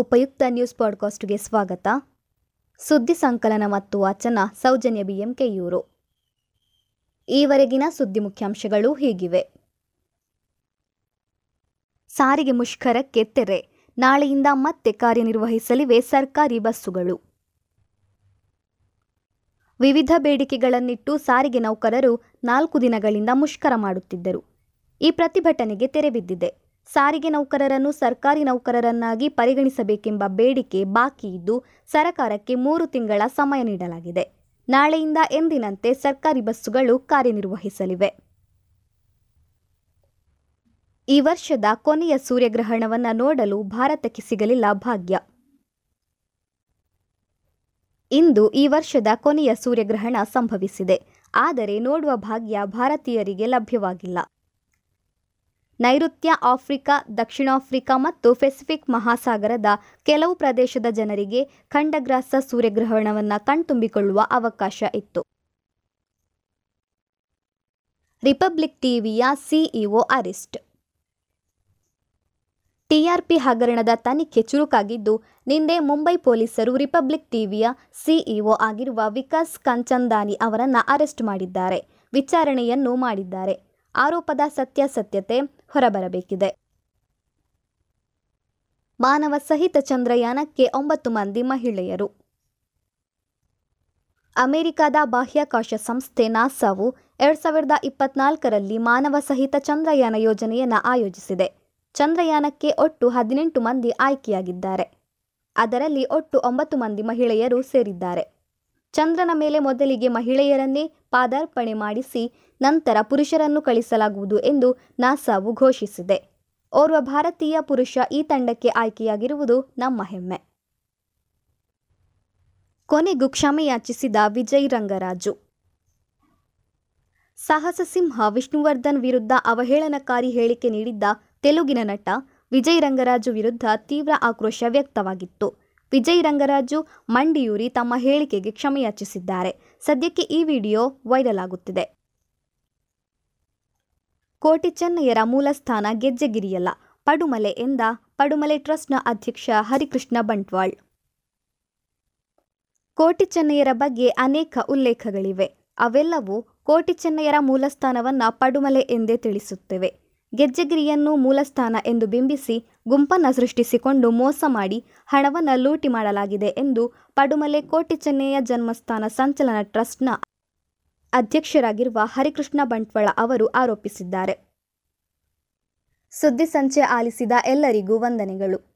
ಉಪಯುಕ್ತ ನ್ಯೂಸ್ ಪಾಡ್ಕಾಸ್ಟ್ಗೆ ಸ್ವಾಗತ. ಸುದ್ದಿ ಸಂಕಲನ ಮತ್ತು ವಾಚನ ಸೌಜನ್ಯ ಬಿಎಂಕೆಯೂರು. ಈವರೆಗಿನ ಸುದ್ದಿ ಮುಖ್ಯಾಂಶಗಳು ಹೀಗಿವೆ. ಸಾರಿಗೆ ಮುಷ್ಕರಕ್ಕೆ ತೆರೆ. ನಾಳೆಯಿಂದ ಮತ್ತೆ ಕಾರ್ಯನಿರ್ವಹಿಸಲಿವೆ ಸರ್ಕಾರಿ ಬಸ್ಸುಗಳು. ವಿವಿಧ ಬೇಡಿಕೆಗಳನ್ನಿಟ್ಟು ಸಾರಿಗೆ ನೌಕರರು ನಾಲ್ಕು ದಿನಗಳಿಂದ ಮುಷ್ಕರ ಮಾಡುತ್ತಿದ್ದರು. ಈ ಪ್ರತಿಭಟನೆಗೆ ತೆರೆ ಬಿದ್ದಿದೆ. ಸಾರಿಗೆ ನೌಕರರನ್ನು ಸರ್ಕಾರಿ ನೌಕರರನ್ನಾಗಿ ಪರಿಗಣಿಸಬೇಕೆಂಬ ಬೇಡಿಕೆ ಬಾಕಿ ಇದ್ದು, ಸರಕಾರಕ್ಕೆ ಮೂರು ತಿಂಗಳ ಸಮಯ ನೀಡಲಾಗಿದೆ. ನಾಳೆಯಿಂದ ಎಂದಿನಂತೆ ಸರ್ಕಾರಿ ಬಸ್ಸುಗಳು ಕಾರ್ಯನಿರ್ವಹಿಸಲಿವೆ. ಈ ವರ್ಷದ ಕೊನೆಯ ಸೂರ್ಯಗ್ರಹಣವನ್ನು ನೋಡಲು ಭಾರತಕ್ಕೆ ಸಿಗಲಿಲ್ಲ ಭಾಗ್ಯ. ಇಂದು ಈ ವರ್ಷದ ಕೊನೆಯ ಸೂರ್ಯಗ್ರಹಣ ಸಂಭವಿಸಿದೆ. ಆದರೆ ನೋಡುವ ಭಾಗ್ಯ ಭಾರತೀಯರಿಗೆ ಲಭ್ಯವಾಗಿಲ್ಲ. ನೈಋತ್ಯ ಆಫ್ರಿಕಾ ದಕ್ಷಿಣ ಆಫ್ರಿಕಾ ಮತ್ತು ಪೆಸಿಫಿಕ್ ಮಹಾಸಾಗರದ ಕೆಲವು ಪ್ರದೇಶದ ಜನರಿಗೆ ಖಂಡಗ್ರಾಸ ಸೂರ್ಯಗ್ರಹಣವನ್ನು ಕಣ್ತುಂಬಿಕೊಳ್ಳುವ ಅವಕಾಶ ಇತ್ತು. ರಿಪಬ್ಲಿಕ್ ಟಿವಿಯ ಸಿಇಒ ಅರೆಸ್ಟ್. ಟಿಆರ್ಪಿ ಹಗರಣದ ತನಿಖೆ ಚುರುಕಾಗಿದ್ದು, ನಿನ್ನೆ ಮುಂಬೈ ಪೊಲೀಸರು ರಿಪಬ್ಲಿಕ್ ಟಿವಿಯ ಸಿಇಒ ಆಗಿರುವ ವಿಕಾಸ್ ಕಂಚಂದಾನಿ ಅವರನ್ನು ಅರೆಸ್ಟ್ ಮಾಡಿದ್ದಾರೆ. ವಿಚಾರಣೆಯನ್ನು ಮಾಡಿದ್ದಾರೆ. ಆರೋಪದ ಸತ್ಯಾಸತ್ಯತೆ ಹೊರಬರಬೇಕಿದೆ. ಮಾನವ ಸಹಿತ ಚಂದ್ರಯಾನಕ್ಕೆ ಒಂಬತ್ತು ಮಂದಿ ಮಹಿಳೆಯರು. ಅಮೆರಿಕದ ಬಾಹ್ಯಾಕಾಶ ಸಂಸ್ಥೆ ನಾಸಾವು ಎರಡ್ ಸಾವಿರದ ಇಪ್ಪತ್ನಾಲ್ಕರಲ್ಲಿ ಮಾನವ ಸಹಿತ ಚಂದ್ರಯಾನ ಯೋಜನೆಯನ್ನು ಆಯೋಜಿಸಿದೆ. ಚಂದ್ರಯಾನಕ್ಕೆ ಒಟ್ಟು ಹದಿನೆಂಟು ಮಂದಿ ಆಯ್ಕೆಯಾಗಿದ್ದಾರೆ. ಅದರಲ್ಲಿ ಒಟ್ಟು ಒಂಬತ್ತು ಮಂದಿ ಮಹಿಳೆಯರು ಸೇರಿದ್ದಾರೆ. ಚಂದ್ರನ ಮೇಲೆ ಮೊದಲಿಗೆ ಮಹಿಳೆಯರನ್ನೇ ಪಾದಾರ್ಪಣೆ ಮಾಡಿಸಿ ನಂತರ ಪುರುಷರನ್ನು ಕಳಿಸಲಾಗುವುದು ಎಂದು ನಾಸಾವು ಘೋಷಿಸಿದೆ. ಓರ್ವ ಭಾರತೀಯ ಪುರುಷ ಈ ತಂಡಕ್ಕೆ ಆಯ್ಕೆಯಾಗಿರುವುದು ನಮ್ಮ ಹೆಮ್ಮೆ. ಕೊನೆಗೂ ಕ್ಷಮೆಯಾಚಿಸಿದ ವಿಜಯ್ ರಂಗರಾಜು. ಸಾಹಸ ಸಿಂಹ ವಿಷ್ಣುವರ್ಧನ್ ವಿರುದ್ಧ ಅವಹೇಳನಕಾರಿ ಹೇಳಿಕೆ ನೀಡಿದ್ದ ತೆಲುಗಿನ ನಟ ವಿಜಯ್ ರಂಗರಾಜು ವಿರುದ್ಧ ತೀವ್ರ ಆಕ್ರೋಶ ವ್ಯಕ್ತವಾಗಿತ್ತು. ವಿಜಯ್ ರಂಗರಾಜು ಮಂಡಿಯೂರಿ ತಮ್ಮ ಹೇಳಿಕೆಗೆ ಕ್ಷಮೆಯಾಚಿಸಿದ್ದಾರೆ. ಸದ್ಯಕ್ಕೆ ಈ ವಿಡಿಯೋ ವೈರಲ್ ಆಗುತ್ತಿದೆ. ಕೋಟಿ ಚೆನ್ನಯ್ಯರ ಮೂಲಸ್ಥಾನ ಗೆಜ್ಜೆಗಿರಿಯಲ್ಲ. ಪಡುಮಲೆ ಎಂದ ಪಡುಮಲೆ ಟ್ರಸ್ಟ್ನ ಅಧ್ಯಕ್ಷ ಹರಿಕೃಷ್ಣ ಬಂಟ್ವಾಳ್. ಕೋಟಿ ಚೆನ್ನಯ್ಯರ ಬಗ್ಗೆ ಅನೇಕ ಉಲ್ಲೇಖಗಳಿವೆ. ಅವೆಲ್ಲವೂ ಕೋಟಿ ಚೆನ್ನಯ್ಯರ ಮೂಲಸ್ಥಾನವನ್ನು ಪಡುಮಲೆ ಎಂದೇ ತಿಳಿಸುತ್ತವೆ. ಗೆಜ್ಜೆಗಿರಿಯನ್ನು ಮೂಲಸ್ಥಾನ ಎಂದು ಬಿಂಬಿಸಿ ಗುಂಪನ್ನು ಸೃಷ್ಟಿಸಿಕೊಂಡು ಮೋಸ ಮಾಡಿ ಹಣವನ್ನು ಲೂಟಿ ಮಾಡಲಾಗಿದೆ ಎಂದು ಪಡುಮಲೆ ಕೋಟಿ ಚೆನ್ನಯ್ಯ ಜನ್ಮಸ್ಥಾನ ಸಂಚಲನ ಟ್ರಸ್ಟ್ನ ಅಧ್ಯಕ್ಷರಾಗಿರುವ ಹರಿಕೃಷ್ಣ ಬಂಟ್ವಾಳ ಅವರು ಆರೋಪಿಸಿದ್ದಾರೆ. ಸುದ್ದಿ ಸಂಚೆ ಆಲಿಸಿದ ಎಲ್ಲರಿಗೂ ವಂದನೆಗಳು.